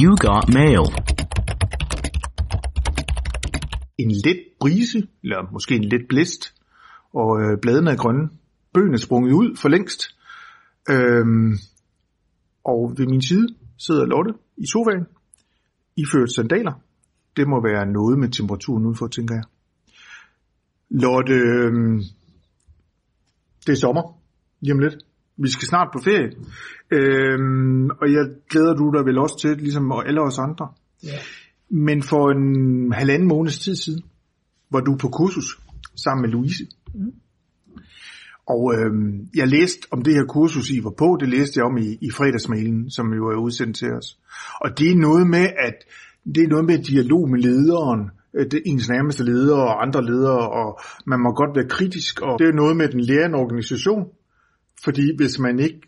You got mail. En let brise, eller måske en let blæst, og øh, bladene er grønne. Bøgen er sprunget ud for længst. Øhm, og ved min side sidder Lotte i sofaen, iført sandaler. Det må være noget med temperaturen udenfor, tænker jeg. Lotte, øhm, det er sommer lige om lidt. Vi skal snart på ferie. Øhm, og jeg glæder du dig vel også til, ligesom alle os andre. Ja. Men for en halvanden måneds tid siden, var du på kursus sammen med Louise. Mm. Og øhm, jeg læste om det her kursus, I var på, det læste jeg om i, i fredagsmailen, som jo er udsendt til os. Og det er noget med, at det er noget med dialog med lederen, øh, det ens nærmeste ledere og andre ledere, og man må godt være kritisk, og det er noget med den lærende organisation, fordi hvis man ikke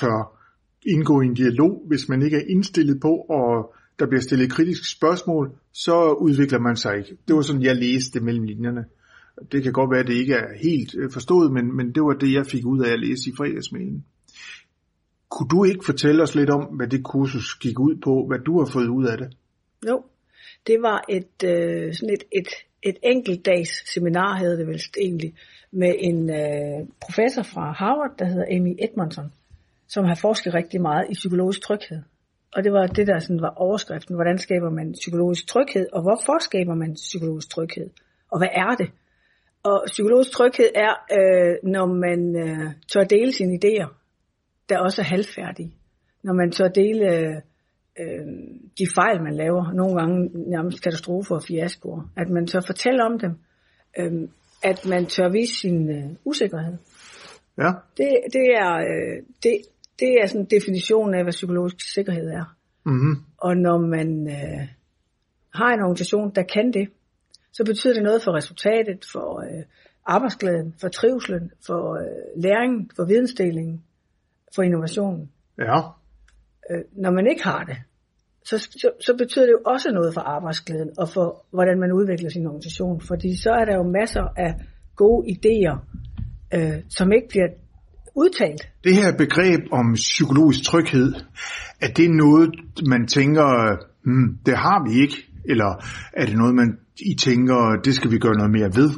tør indgå i en dialog, hvis man ikke er indstillet på, og der bliver stillet kritiske spørgsmål, så udvikler man sig ikke. Det var sådan, jeg læste det mellem linjerne. Det kan godt være, at det ikke er helt øh, forstået, men, men det var det, jeg fik ud af at læse i fredagsmailen. Kunne du ikke fortælle os lidt om, hvad det kursus gik ud på, hvad du har fået ud af det? Jo, det var et, øh, sådan et, et, et enkeltdags seminar, hed det vel egentlig, med en øh, professor fra Harvard, der hedder Amy Edmondson, som har forsket rigtig meget i psykologisk tryghed. Og det var det, der sådan var overskriften. Hvordan skaber man psykologisk tryghed, og hvorfor skaber man psykologisk tryghed? Og hvad er det? Og psykologisk tryghed er, øh, når man øh, tør dele sine idéer, der også er halvfærdige. Når man tør dele øh, øh, de fejl, man laver, nogle gange nærmest katastrofer og fiaskoer, at man tør fortælle om dem, øh, at man tør vise sin øh, usikkerhed. Ja. Det, det er, øh, det, det er sådan en definition af, hvad psykologisk sikkerhed er. Mm-hmm. Og når man øh, har en organisation, der kan det, så betyder det noget for resultatet, for øh, arbejdsglæden, for trivselen, for øh, læringen, for vidensdelingen, for innovationen. Ja. Øh, når man ikke har det, så, så, så betyder det jo også noget for arbejdsglæden og for, hvordan man udvikler sin organisation. Fordi så er der jo masser af gode idéer, øh, som ikke bliver udtalt. Det her begreb om psykologisk tryghed, er det noget, man tænker, hmm, det har vi ikke? Eller er det noget, man I tænker, det skal vi gøre noget mere ved?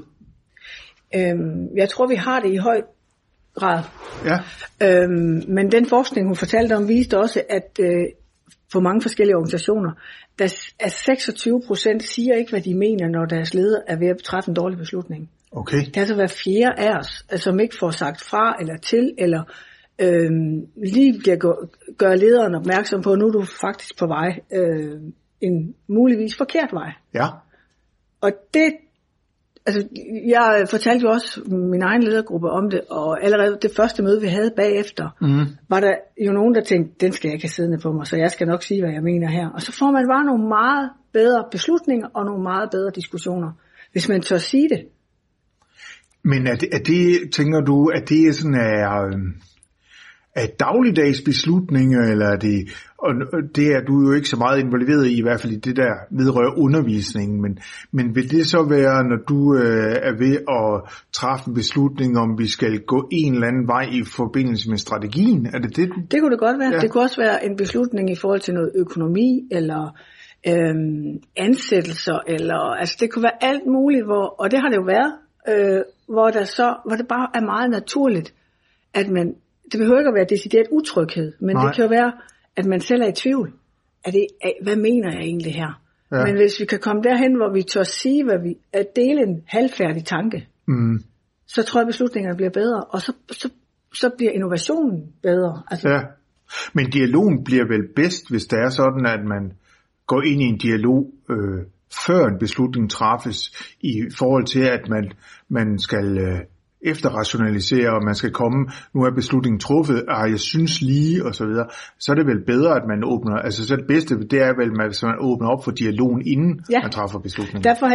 Øhm, jeg tror, vi har det i høj grad. Ja. Øhm, men den forskning, hun fortalte om, viste også, at øh, for mange forskellige organisationer, der er 26 procent siger ikke, hvad de mener, når deres leder er ved at træffe en dårlig beslutning. Okay. Det er altså hver fjerde af os, altså, som ikke får sagt fra eller til, eller øhm, lige bliver gør, gør lederen opmærksom på, at nu er du faktisk på vej øh, en muligvis forkert vej. Ja. Og det, altså jeg fortalte jo også min egen ledergruppe om det, og allerede det første møde, vi havde bagefter, Mm. var der jo nogen, der tænkte, den skal jeg ikke have siddende på mig, så jeg skal nok sige, hvad jeg mener her. Og så får man bare nogle meget bedre beslutninger og nogle meget bedre diskussioner, hvis man tør sige det. Men er det, er det, tænker du, at det sådan er, øhm, er dagligdags beslutninger, eller er det, og det er du jo ikke så meget involveret i, i hvert fald i det der vedrører undervisningen, men, men vil det så være, når du øh, er ved at træffe en beslutning, om vi skal gå en eller anden vej i forbindelse med strategien? Er det det? du- Det kunne det godt være. Ja. Ja. Det kunne også være en beslutning i forhold til noget økonomi, eller øhm, ansættelser, eller altså det kunne være alt muligt, hvor, og det har det jo været, øh, hvor, der så, hvor det bare er meget naturligt, at man, det behøver ikke at være decideret utryghed, men Nej. det kan jo være, at man selv er i tvivl. Er det, er, hvad mener jeg egentlig her? Ja. Men hvis vi kan komme derhen, hvor vi tør sige, hvad vi, at dele en halvfærdig tanke, Mm. så tror jeg, beslutningerne bliver bedre, og så, så, så bliver innovationen bedre. Altså, Ja. Men dialogen bliver vel bedst, hvis det er sådan, at man går ind i en dialog, øh, før en beslutning træffes, i forhold til, at man, man skal øh, efterrationalisere, og man skal komme, nu er beslutningen truffet, ah, jeg synes lige, og så videre, så er det vel bedre, at man åbner, altså så det bedste, det er vel, at man åbner op for dialogen, inden Ja. man træffer beslutningen. Derfor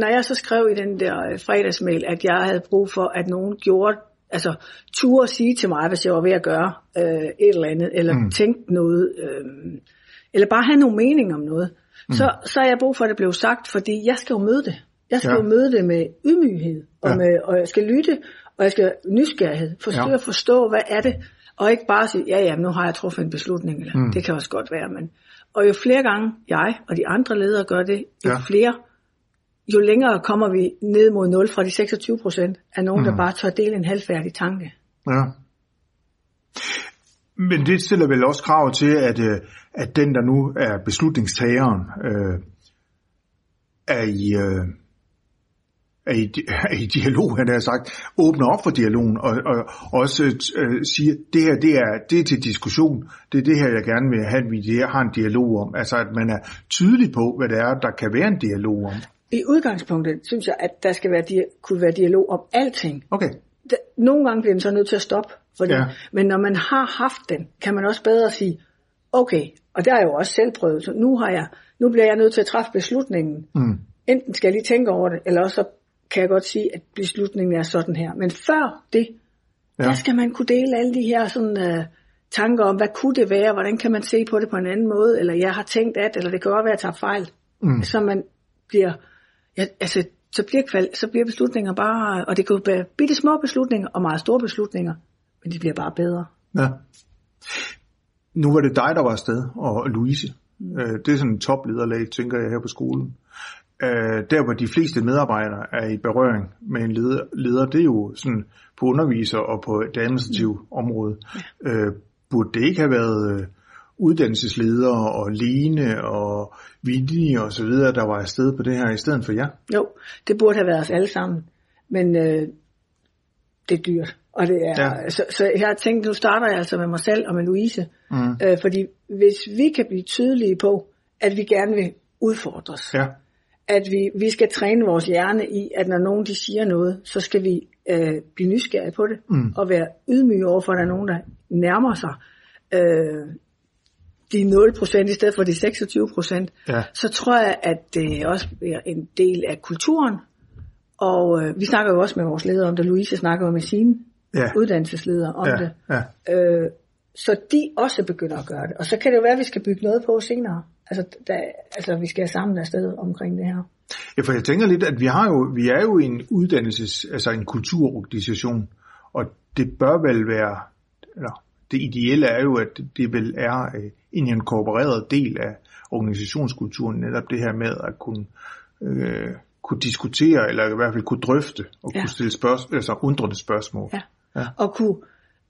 når- jeg så skrev i den der øh, fredagsmail, at jeg havde brug for, at nogen gjorde, altså turde sige til mig, hvis jeg var ved at gøre øh, et eller andet, eller Mm. tænkte noget, øh, eller bare have nogle mening om noget, mm. så, så har jeg brug for, at det blev sagt, fordi jeg skal jo møde det. Jeg skal Ja. jo møde det med ydmyghed, og, Ja. med, og jeg skal lytte, og jeg skal nysgerrighed, forsøge Ja. at forstå, hvad er det, Og ikke bare sige, ja ja, nu har jeg truffet en beslutning, eller mm. det kan også godt være, men... Og jo flere gange jeg og de andre ledere gør det, jo Ja. ja. flere, jo længere kommer vi ned mod 0 fra de 26 procent af nogen, mm. der bare tør dele en halvfærdig tanke. Ja. Men det stiller vel også krav til, at, øh, at den, der nu er beslutningstageren, øh, er i... Øh, er i, er i dialog, han har sagt, åbner op for dialogen og, og også øh, siger, det her det er, det er til diskussion, det er det her, jeg gerne vil have, at vi har en dialog om. Altså, at man er tydelig på, hvad det er, der kan være en dialog om. I udgangspunktet synes jeg, at der skal være, dia- kunne være dialog om alting. Okay, Nogle gange bliver den så nødt til at stoppe, fordi, Ja. men når man har haft den, kan man også bedre sige, okay, og har jeg jo også selv prøvet, så nu, har jeg, nu bliver jeg nødt til at træffe beslutningen. Mm. Enten skal jeg lige tænke over det, eller også så kan jeg godt sige, at beslutningen er sådan her. Men før det, Ja. der skal man kunne dele alle de her sådan, uh, tanker om, hvad kunne det være, hvordan kan man se på det på en anden måde, eller jeg har tænkt at, eller det kan godt være, at jeg tager fejl. Mm. Så man bliver, ja, altså, så bliver, kval, så bliver beslutninger bare, og det kan jo være bitte små beslutninger og meget store beslutninger, men de bliver bare bedre. Ja. Nu var det dig, der var afsted, og Louise. Mm. Øh, det er sådan en toplederlag, tænker jeg her på skolen. Øh, der, hvor de fleste medarbejdere er i berøring med en leder, leder det er jo sådan på underviser og på det administrative mm. område. Øh, burde det ikke have været øh, uddannelsesledere og Lene og Vinnie og så videre, der var afsted på det her i stedet for jer? Jo, det burde have været os alle sammen, men øh, det er dyrt. Og det er, Ja. ja. så, så jeg har tænkt, nu starter jeg altså med mig selv og med Louise, Mm. øh, fordi hvis vi kan blive tydelige på, at vi gerne vil udfordres, Ja, at vi, vi skal træne vores hjerne i, at når nogen de siger noget, så skal vi øh, blive nysgerrige på det, Mm. og være ydmyge over for, at der er nogen, der nærmer sig øh, de 0% i stedet for de 26%, ja, så tror jeg, at det også bliver en del af kulturen. Og øh, vi snakker jo også med vores ledere om det. Louise snakker jo med sine ja, uddannelsesledere om ja, det. ja. Øh, så de også begynder at gøre det. Og så kan det jo være, at vi skal bygge noget på senere. Altså, da, altså vi skal sammen afsted omkring det her. Ja, for jeg tænker lidt, at vi har jo, vi er jo en uddannelses, altså en kulturorganisation, og det bør vel være, eller det ideelle er jo, at det vel er øh, en inkorporeret del af organisationskulturen, netop det her med at kunne, øh, kunne diskutere, eller i hvert fald kunne drøfte, og Ja. kunne stille spørgsmål, altså undrende spørgsmål. Ja. Ja. Og kunne,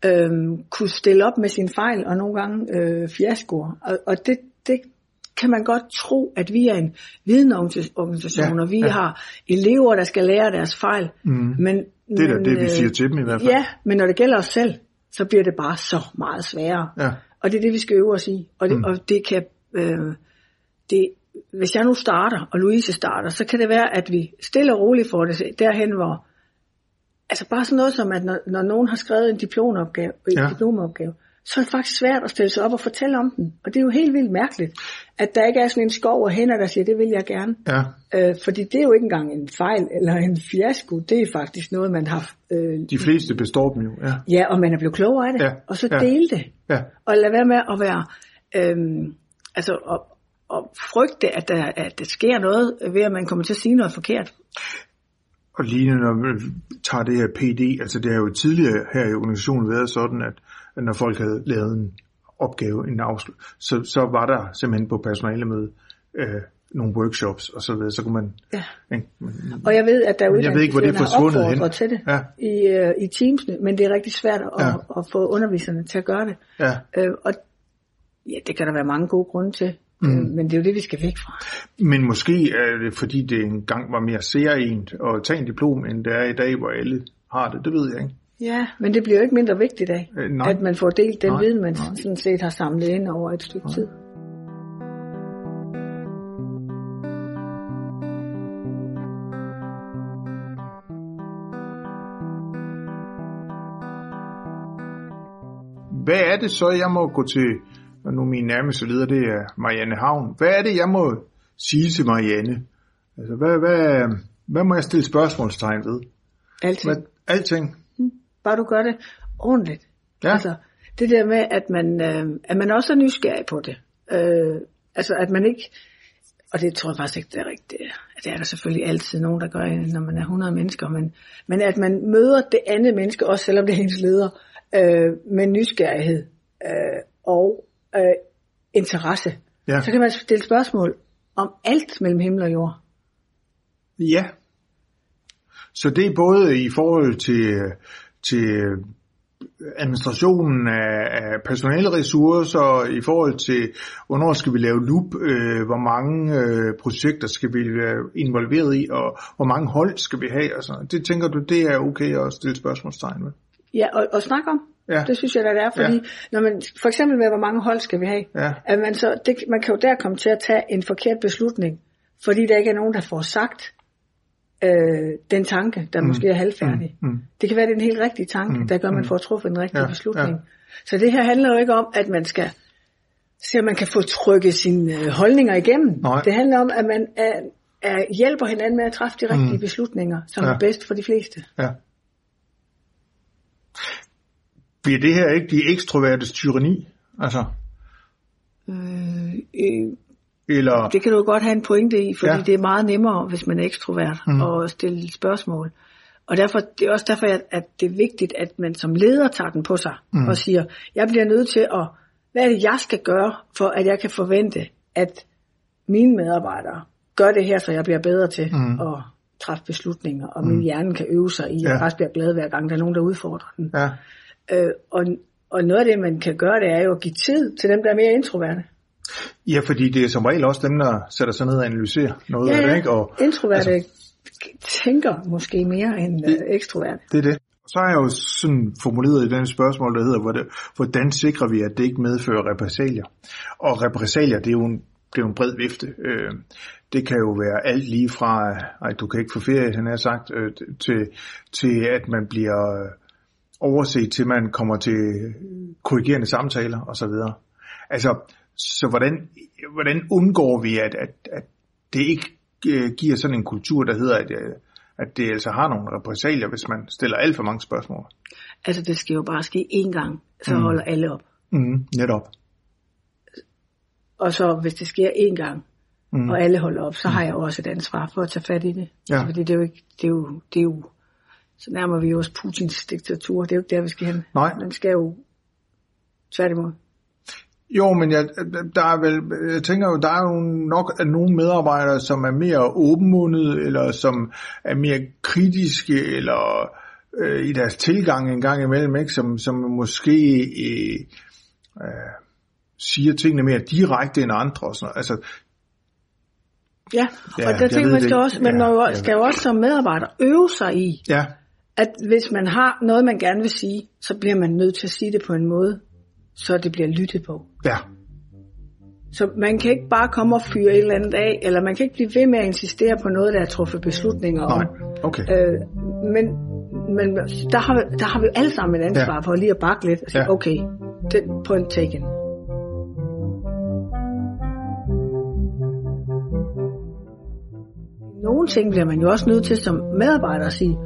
øhm, kunne stille op med sine fejl og nogle gange øh, fiaskoer. Og, og det, det kan man godt tro, at vi er en vidensorganisation, Ja, og vi ja. har elever, der skal lære deres fejl. Mm. Men, Det er men, det, vi øh, siger til dem i hvert fald. Ja, men når det gælder os selv, så bliver det bare så meget sværere. Ja. Og det er det, vi skal øve os i. Og det, Mm. og det kan... Øh, det, hvis jeg nu starter, og Louise starter, så kan det være, at vi stille og roligt får det derhen, hvor... Altså bare sådan noget som, at når, når nogen har skrevet en diplomopgave, en Ja. diplomopgave, så er det faktisk svært at stille sig op og fortælle om den. Og det er jo helt vildt mærkeligt, at der ikke er sådan en skov af hænder, der siger, det vil jeg gerne. Ja, Øh, fordi det er jo ikke engang en fejl eller en fiasko. Det er faktisk noget, man har... Øh, de fleste består dem jo. Ja, ja, og man er blevet klogere af det. Ja, Og så ja. dele det. ja, Og lad være med at være, øhm, altså at, at frygte, at der, at der sker noget, ved at man kommer til at sige noget forkert. Og lige når vi tager det her PD, altså det har jo tidligere her i organisationen været sådan, at når folk havde lavet en opgave, en afslut, så, så var der simpelthen på personalemøde øh, nogle workshops og så videre, så kunne man... Ja. Ikke, man Og jeg ved, at der er jeg ved ikke, hvor det er forsvundet hen. til det Ja. i, øh, i teamsene, men det er rigtig svært at, Ja. at, at få underviserne til at gøre det. ja, Øh, og ja, det kan der være mange gode grunde til, mm. øh, men det er jo det, vi skal væk fra. men måske er det, fordi det engang var mere særligt at tage en diplom, end det er i dag, hvor alle har det. Det ved jeg ikke. Ja, men det bliver jo ikke mindre vigtigt af, Øh, nej. at man får delt den Nej, viden, man nej. sådan set har samlet ind over et stykke tid. Hvad er det så, jeg må gå til, og nu min nærmeste leder, det er Marianne Havn. Hvad er det, jeg må sige til Marianne? Altså, hvad, hvad, hvad må jeg stille spørgsmålstegn ved? Altid. Hvad, alting? Bare du gør det ordentligt. Ja. Altså, det der med, at man, øh, at man også er nysgerrig på det. Øh, altså, at man ikke, og det tror jeg faktisk ikke, det er rigtigt. Det er der selvfølgelig altid nogen, der gør, når man er 100 mennesker, men, men at man møder det andet menneske, også selvom det er ens leder, øh, med nysgerrighed øh, og øh, interesse. Ja. Så kan man stille spørgsmål om alt mellem himmel og jord. Ja. Så det er både i forhold til, til administrationen af, af personaleressourcer, i forhold til, hvornår skal vi lave loop, øh, hvor mange øh, projekter skal vi være involveret i, og hvor mange hold skal vi have, og sådan. Det tænker du, det er okay at stille spørgsmålstegn med? Ja, og, og snakke om. Ja. Det synes jeg, da, det er, fordi Ja. når man, for eksempel med, hvor mange hold skal vi have, Ja. at man, så, det, man kan jo der komme til at tage en forkert beslutning, fordi der ikke er nogen, der får sagt øh, den tanke, der mm. måske er halvfærdig. Mm, mm. Det kan være, det er en helt rigtig tanke, Mm, der gør, at man mm. får truffet en rigtig Ja, beslutning. ja. Så det her handler jo ikke om, at man skal se, at man kan få trykket sine øh, holdninger igennem. Nej. Det handler om, at man er, er, hjælper hinanden med at træffe de rigtige Mm. beslutninger, som Ja. er bedst for de fleste. Ja. Bliver det her ikke de ekstrovertes tyranni? Altså, Øh, øh, eller... Det kan du godt have en pointe i, fordi Ja. det er meget nemmere, hvis man er ekstrovert, Mm. mm. at stille spørgsmål. Og derfor, det er også derfor, at, det er vigtigt, at man som leder tager den på sig Mm. mm. og siger, jeg bliver nødt til at, hvad er det, jeg skal gøre, for at jeg kan forvente, at mine medarbejdere gør det her, så jeg bliver bedre til Mm. mm. at træffe beslutninger, og min hjerne kan øve sig i, at Ja. jeg faktisk bliver glad hver gang, der er nogen, der udfordrer den. Ja, Øh, og, og noget af det, man kan gøre, det er jo at give tid til dem, der er mere introverte. Ja, fordi det er som regel også dem, der sætter sig ned og analyserer noget af det, ikke? Og, introverte altså, tænker måske mere end Det- øh, ekstroverte. Det er det. Så har jeg jo sådan formuleret i den spørgsmål, der hedder, hvordan, sikrer vi, at det ikke medfører repressalier? Og repressalier, det er jo en, det er jo en bred vifte. Øh, det kan jo være alt lige fra, ej, du kan ikke få ferie, han har sagt, øh, til, til at man bliver overset, til man kommer til korrigerende samtaler osv. Altså, så hvordan, hvordan undgår vi, at, at, at det ikke øh, giver sådan en kultur, der hedder, at, øh, at det altså har nogle repressalier, hvis man stiller alt for mange spørgsmål? Altså det skal jo bare ske én gang, så Mm. mm. holder alle op. Mm, netop. Og så hvis det sker én gang, Mm. mm. og alle holder op, så har jeg jo også et ansvar for at tage fat i det. Ja. Fordi det er jo ikke, det er jo, det er jo, så nærmer vi os Putins diktatur. Det er jo ikke der, vi skal hen. Nej. Man skal jo tværtimod. Jo, men jeg, der er vel, jeg tænker jo, der er jo nok at nogle medarbejdere, som er mere åbenmundede, eller som er mere kritiske, eller øh, i deres tilgang en gang imellem, ikke? Som, som måske øh, øh, siger tingene mere direkte end andre. Og sådan noget. Altså, Ja, Ja, og der jeg tænker man det skal ikke. også, man Ja, ja, jeg skal jo også som medarbejder øve sig i, ja, at hvis man har noget, man gerne vil sige, så bliver man nødt til at sige det på en måde, så det bliver lyttet på. ja, Så man kan ikke bare komme og fyre et eller andet af, eller man kan ikke blive ved med at insistere på noget, der er truffet beslutninger om. nej, okay. Øh, men men der, har, vi- der har vi jo alle sammen et ansvar Ja. for lige at bakke lidt og sige, ja. okay, den point taken. Nogle ting bliver man jo også nødt til som medarbejder at sige,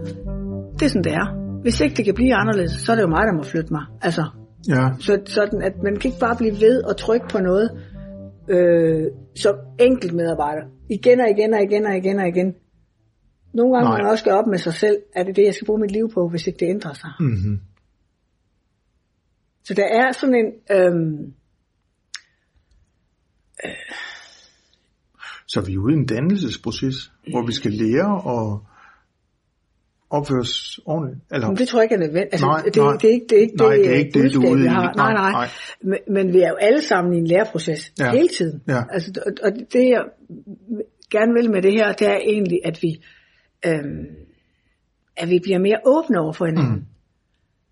det er sådan, det er. Hvis ikke det kan blive anderledes, så er det jo mig, der må flytte mig. Altså, Ja, så, sådan at man kan ikke bare blive ved og trykke på noget øh, som enkelt medarbejder. Igen og igen og igen og igen og igen. Nogle gange Nej. må man også gøre op med sig selv, er det det, jeg skal bruge mit liv på, hvis ikke det ændrer sig. mm-hmm. Så der er sådan en... Øhm, Så vi er ude i en dannelsesproces, hvor vi skal lære og opføre os ordentligt. Eller, men det tror jeg ikke er nødvendigt. Altså, Nej, det, nej. det, er ikke det, er ikke Nej, det, det er ikke det, du er ude i. har. Nej, Nej, nej. Men, men vi er jo alle sammen i en læreproces ja. hele tiden. Ja. Altså, og, og det jeg gerne vil med det her, det er egentlig, at vi, øhm, at vi bliver mere åbne over for hinanden. Mm.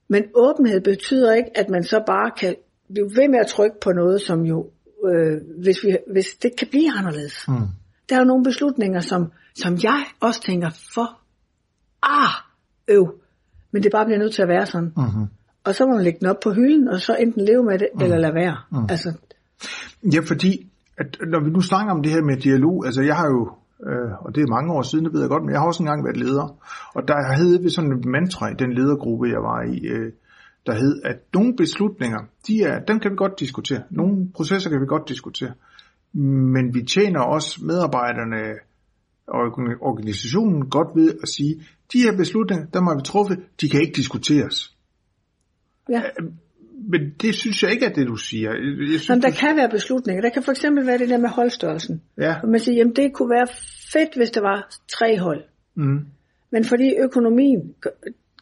Men åbenhed betyder ikke, at man så bare kan blive ved med at trykke på noget, som jo, øh, hvis, vi, hvis det kan blive anderledes. mm. Der er jo nogle beslutninger, som, som jeg også tænker, for ah, øv. Men det bare bliver nødt til at være sådan. Mm-hmm. Og så må man lægge den op på hylden, og så enten leve med det, mm. eller lade være. Mm. Altså, Ja, fordi at når vi nu snakker om det her med dialog, altså jeg har jo, øh, og det er mange år siden, det ved jeg godt, men jeg har også engang været leder, og der havde vi sådan et mantra i den ledergruppe, jeg var i, øh, der hed, at nogle beslutninger, de er, dem kan vi godt diskutere. Nogle processer kan vi godt diskutere. Men vi tjener også medarbejderne og organisationen godt ved at sige, de her beslutninger, der har vi truffet, de kan ikke diskuteres. Ja. Men det synes jeg ikke er det, du siger. Jeg synes, Jamen, der du... kan være beslutninger. Der kan for eksempel være det der med holdstørrelsen. Ja. Og man siger, jamen det kunne være fedt, hvis der var tre hold. Mm. Men fordi økonomien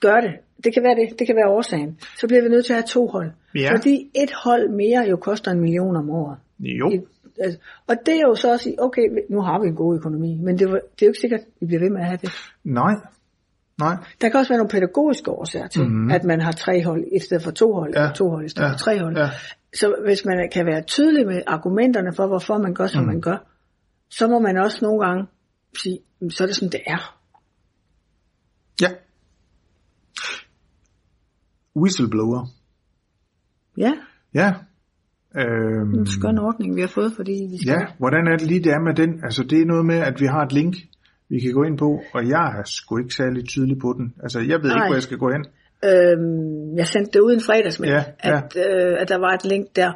gør- det, det kan være det, det kan være årsagen, så bliver vi nødt til at have to hold. Ja. Fordi et hold mere jo koster en million om året. Jo. I- altså, Og det er jo så at sige, okay, nu har vi en god økonomi, men det, var, det er jo ikke sikkert, at vi bliver ved med at have det. Nej. Nej. Der kan også være nogle pædagogiske årsager til, Mhm. mm-hmm. at man har tre hold i stedet for to hold, Ja. eller to hold i stedet Ja. for tre hold. Ja. Så hvis man kan være tydelig med argumenterne for, hvorfor man gør, som mm. man gør, så må man også nogle gange sige, "Jamen, så er det sådan, det er. Ja. Whistleblower. Ja, Ja. Øhm, en skøn ordning, vi har fået, fordi vi skal... ja, hvordan er det lige det er med den? Altså det er noget med, at vi har et link, vi kan gå ind på, og jeg er sgu ikke særlig tydelig på den. Altså jeg ved Nej. ikke, hvor jeg skal gå hen. Øhm, jeg sendte det ud en fredagsmænd, Ja, ja. at, øh, at der var et link der.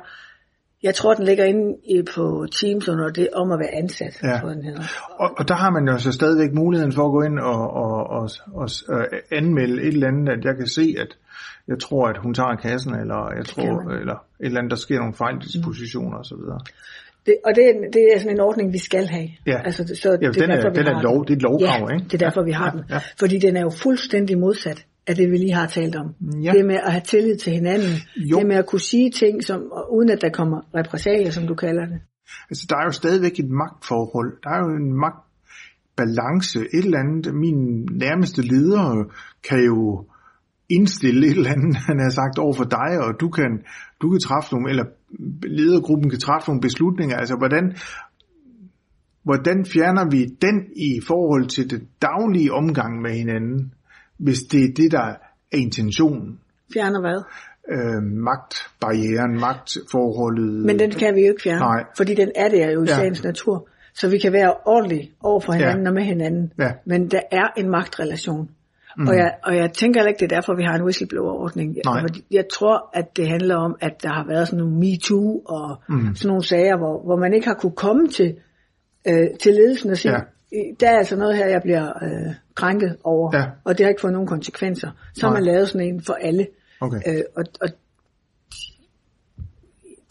Jeg tror, den ligger inde i, på Teams under det om at være ansat, Ja. tror den hedder. Og, og der har man jo så stadigvæk muligheden for at gå ind og, og, og, og, og anmelde et eller andet, at jeg kan se, at jeg tror, at hun tager kassen, eller jeg tror, eller et eller andet, der sker nogle fejldispositioner og så videre. Det, og det, er- det er sådan en ordning, vi skal have. Ja. Altså, det- så Ja, det den er- derfor, vi den er lov- det er et lovkrav, ja, ikke? det er derfor, vi har Ja, den. ja. Fordi den er jo fuldstændig modsat af det, vi lige har talt om. Ja. Det med at have tillid til hinanden. Jo. Det med at kunne sige ting, som, uden at der kommer repressalier, som du kalder det. Altså, der er jo stadigvæk et magtforhold. Der er jo en magtbalance. Et eller andet, min nærmeste leder kan jo indstille et eller andet, han har sagt over for dig, og du kan, du kan træffe nogle, eller ledergruppen kan træffe nogle beslutninger. Altså, hvordan, hvordan fjerner vi den i forhold til det daglige omgang med hinanden, hvis det er det, der er intentionen? Fjerner hvad? Øh, magtbarrieren, magtforholdet. Men den kan vi jo ikke fjerne. Nej. Fordi den er det jo i Ja. sagens natur. Så vi kan være ordentlige over for hinanden Ja. og med hinanden. Ja. Men der er en magtrelation. Mm. Og, jeg, og jeg tænker ikke, det er derfor, vi har en whistleblower-ordning. Nej. Jeg tror, at det handler om, at der har været sådan nogle MeToo og mm. sådan nogle sager, hvor, hvor man ikke har kunne komme til, øh, til ledelsen og sige, Ja. der er altså noget her, jeg bliver øh, krænket over, Ja. og det har ikke fået nogen konsekvenser. Så har Nej. man lavet sådan en for alle. Okay. Øh, og, og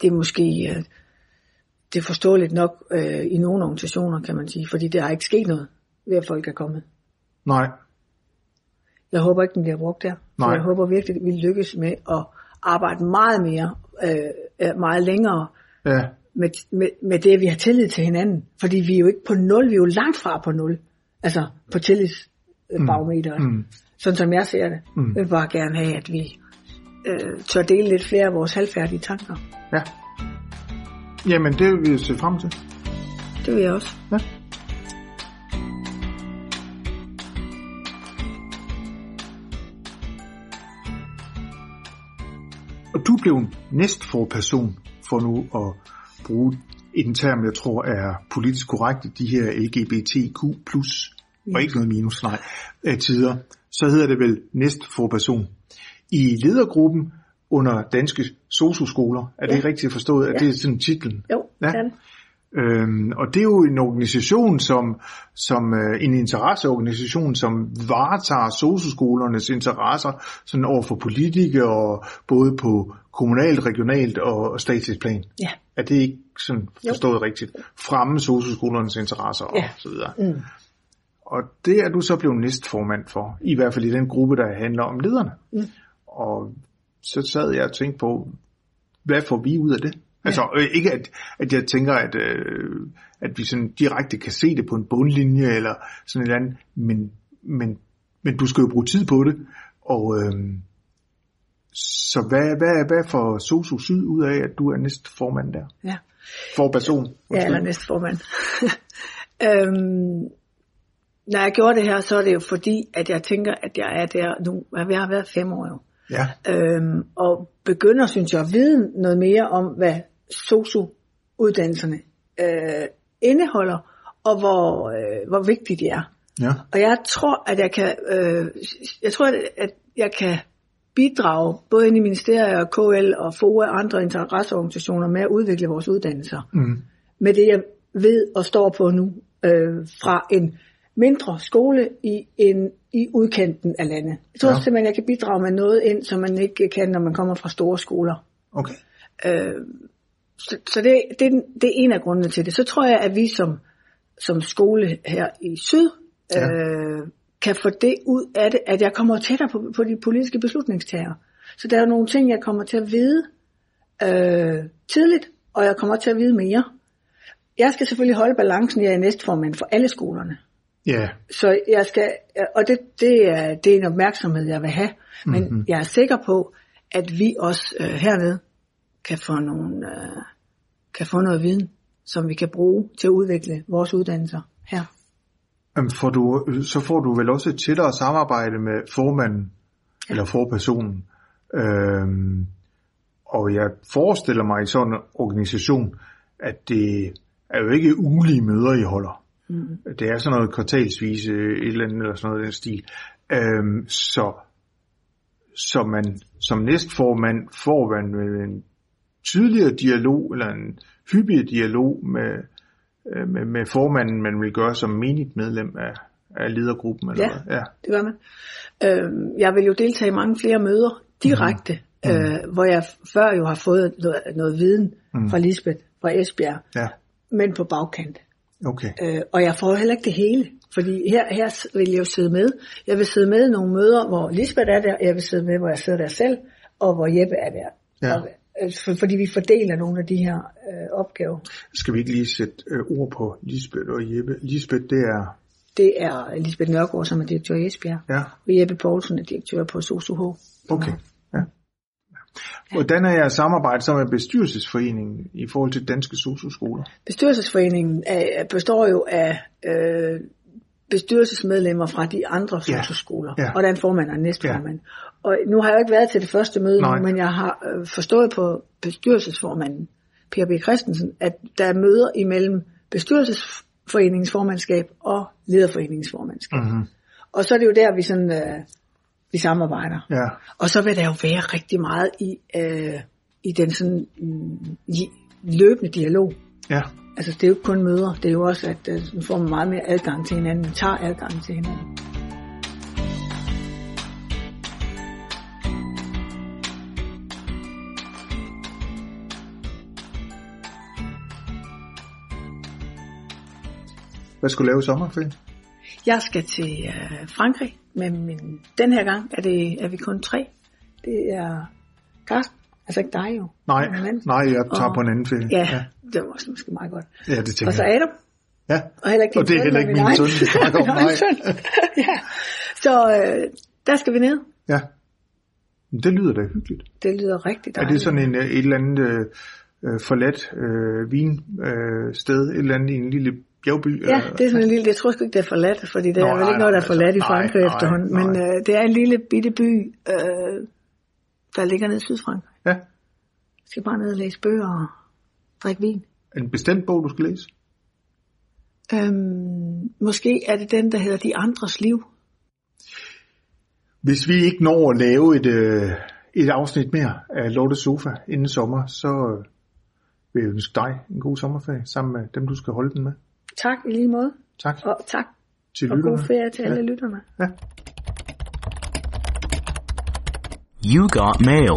det er måske øh, det er forståeligt nok øh, i nogle organisationer, kan man sige, fordi der har ikke sket noget ved, at folk er kommet. Nej. Jeg håber ikke, den bliver brugt der. Nej. jeg håber virkelig, at vi lykkes med at arbejde meget mere, øh, øh, meget længere Ja. med, med, med det, at vi har tillid til hinanden. Fordi vi er jo ikke på nul, vi er jo langt fra på nul. Altså på tillidsbarometeret. Mm. Sådan som jeg ser det. Mm. Jeg vil bare gerne have, at vi øh, tør dele lidt flere af vores halvfærdige tanker. Ja. Jamen, det vil vi se frem til. Det vil jeg også. Ja. Du blev næstforperson for nu at bruge en term, jeg tror er politisk korrekt i de her LGBTQ+, og ikke noget minus, nej, øh, tider. Så hedder det vel næstforperson. I ledergruppen under danske socioskoler, er det Ja. ikke rigtigt forstået, at Ja. det er sådan titlen? Jo, Ja. det det. Øhm, og det er jo en organisation, som, som øh, en interesseorganisation, som varetager socioskolernes interesser sådan over for politikere, både på kommunalt, regionalt og statsligt plan. Ja. Er det ikke sådan forstået jo. rigtigt? Fremme socioskolernes interesser og Ja. så videre. Mm. Og det er du så blevet næstformand for, i hvert fald i den gruppe, der handler om lederne. Mm. Og så sad jeg og tænkte på, hvad får vi ud af det? Altså øh, ikke at, at jeg tænker, at, øh, at vi sådan direkte kan se det på en bundlinje eller sådan et eller andet, men, men, men du skal jo bruge tid på det. Og øh, så hvad, hvad, hvad får Sosu Syd ud af, at du er næstformand der? Ja. For person? Ja, eller næste formand. øhm, når jeg gjorde det her, så er det jo fordi, at jeg tænker, at jeg er der nu. Jeg har været fem år jo. Ja, Øhm, og begynder, synes jeg, at vide noget mere om, hvad sosu-uddannelserne øh, indeholder, og hvor, øh, hvor vigtigt de er. ja, Og jeg tror, at jeg kan, øh, jeg tror, at- jeg kan bidrage, både inde i ministeriet og KL og FOA og andre interesseorganisationer med at udvikle vores uddannelser. mm, Med det, jeg ved og står på nu, øh, fra en mindre skole i, en, i udkanten af landet. Jeg tror ja. simpelthen, jeg kan bidrage med noget ind, som man ikke kan, når man kommer fra store skoler. Okay. Øh, så så det, det, det er en af grundene til det. Så tror jeg, at vi som, som skole her i Syd Ja. øh, kan få det ud af det, at jeg kommer tættere på, på de politiske beslutningstagere. Så der er nogle ting, jeg kommer til at vide øh, tidligt, og jeg kommer til at vide mere. Jeg skal selvfølgelig holde balancen, jeg er næstformand for alle skolerne. Ja, Så jeg skal, og det, det, er, det er en opmærksomhed, jeg vil have. Men Mhm. mm-hmm. jeg er sikker på, at vi også øh, hernede kan få, nogle, øh, kan få noget viden, som vi kan bruge til at udvikle vores uddannelser her. Får du, så får du vel også et tættere samarbejde med formanden, ja. eller forpersonen. Øhm, og jeg forestiller mig i sådan en organisation, at det er jo ikke ulige møder, I holder. Mm. Det er sådan noget kvartalsvis et eller andet, eller sådan noget den stil. Øhm, så, så man som næstformand får man en tydeligere dialog, eller en hyppigere dialog med, øh, med, med formanden, man vil gøre som menigt medlem af, af ledergruppen. Eller Ja. hvad? ja. Det gør man. Øh, jeg vil jo deltage i mange flere møder direkte, mm. øh, hvor jeg før jo har fået noget, noget viden mm. fra Lisbeth fra Esbjerg, ja. men på bagkant. Okay. Øh, og jeg får heller ikke det hele, fordi her, her vil jeg jo sidde med. Jeg vil sidde med i nogle møder, hvor Lisbeth er der, jeg vil sidde med, hvor jeg sidder der selv, og hvor Jeppe er der. Ja. Og, for, fordi vi fordeler nogle af de her øh, opgaver. Skal vi ikke lige sætte øh, ord på Lisbeth og Jeppe? Lisbeth, det er... Det er Lisbeth Nørgaard, som er direktør i Esbjerg, Ja, og Jeppe Poulsen er direktør på SOSUH. okay. Ja. Hvordan er jeres samarbejde så med bestyrelsesforeningen i forhold til danske socioskoler? Bestyrelsesforeningen er, består jo af øh, bestyrelsesmedlemmer fra de andre Ja. socioskoler, Ja. og der er en formand og en næstformand. Og nu har jeg jo ikke været til det første møde, Nej. men jeg har øh, forstået på bestyrelsesformanden, Per B. Christensen, at der er møder imellem bestyrelsesforeningens formandskab og lederforeningens formandskab. Mm-hmm. Og så er det jo der, vi sådan... Øh, vi samarbejder. Ja, Og så vil der jo være rigtig meget i, øh, i den sådan mm, i løbende dialog. ja. Altså det er jo ikke kun møder, det er jo også, at øh, nu får man meget mere adgang til hinanden, man tager adgang til hinanden. Hvad skulle du lave i sommerferien? Jeg skal til øh, Frankrig, men min, den her gang er, det, er vi kun tre. Det er Carsten, altså ikke dig jo. Nej, nej, jeg tager Og- på en anden ferie. Ja, ja, det var også måske meget godt. ja det tænker Og så jeg. Adam, Ja, og heller ikke og det er heller ikke men min søn, vi snakker om. Nej. ja. Så øh, der skal vi ned. ja. Men Det lyder da hyggeligt. Det lyder rigtig Er dejligt. det sådan en, øh, et eller andet øh, øh, forladt øh, vinsted, øh, et eller andet i en lille bjergby? Ja, det er sådan en lille, jeg tror sgu ikke, det er forladt, fordi det Nå, er vel ikke noget, der er nej, forladt i nej, Frankrig nej, efterhånden, men nej. øh, det er en lille bitte by, øh, der ligger nede i Sydfrankrig. Ja, Jeg skal bare ned og læse bøger og drikke vin. en bestemt bog, du skal læse? Øhm, måske er det den, der hedder De Andres Liv. Hvis vi ikke når at lave et, øh, et afsnit mere af Lotte Sofa inden sommer, så øh, vil jeg ønske dig en god sommerferie sammen med dem, du skal holde den med. Tak i lige måde, Tak og tak til og god lytterne. ferie til Ja. alle lytterne. Ja. You got mail.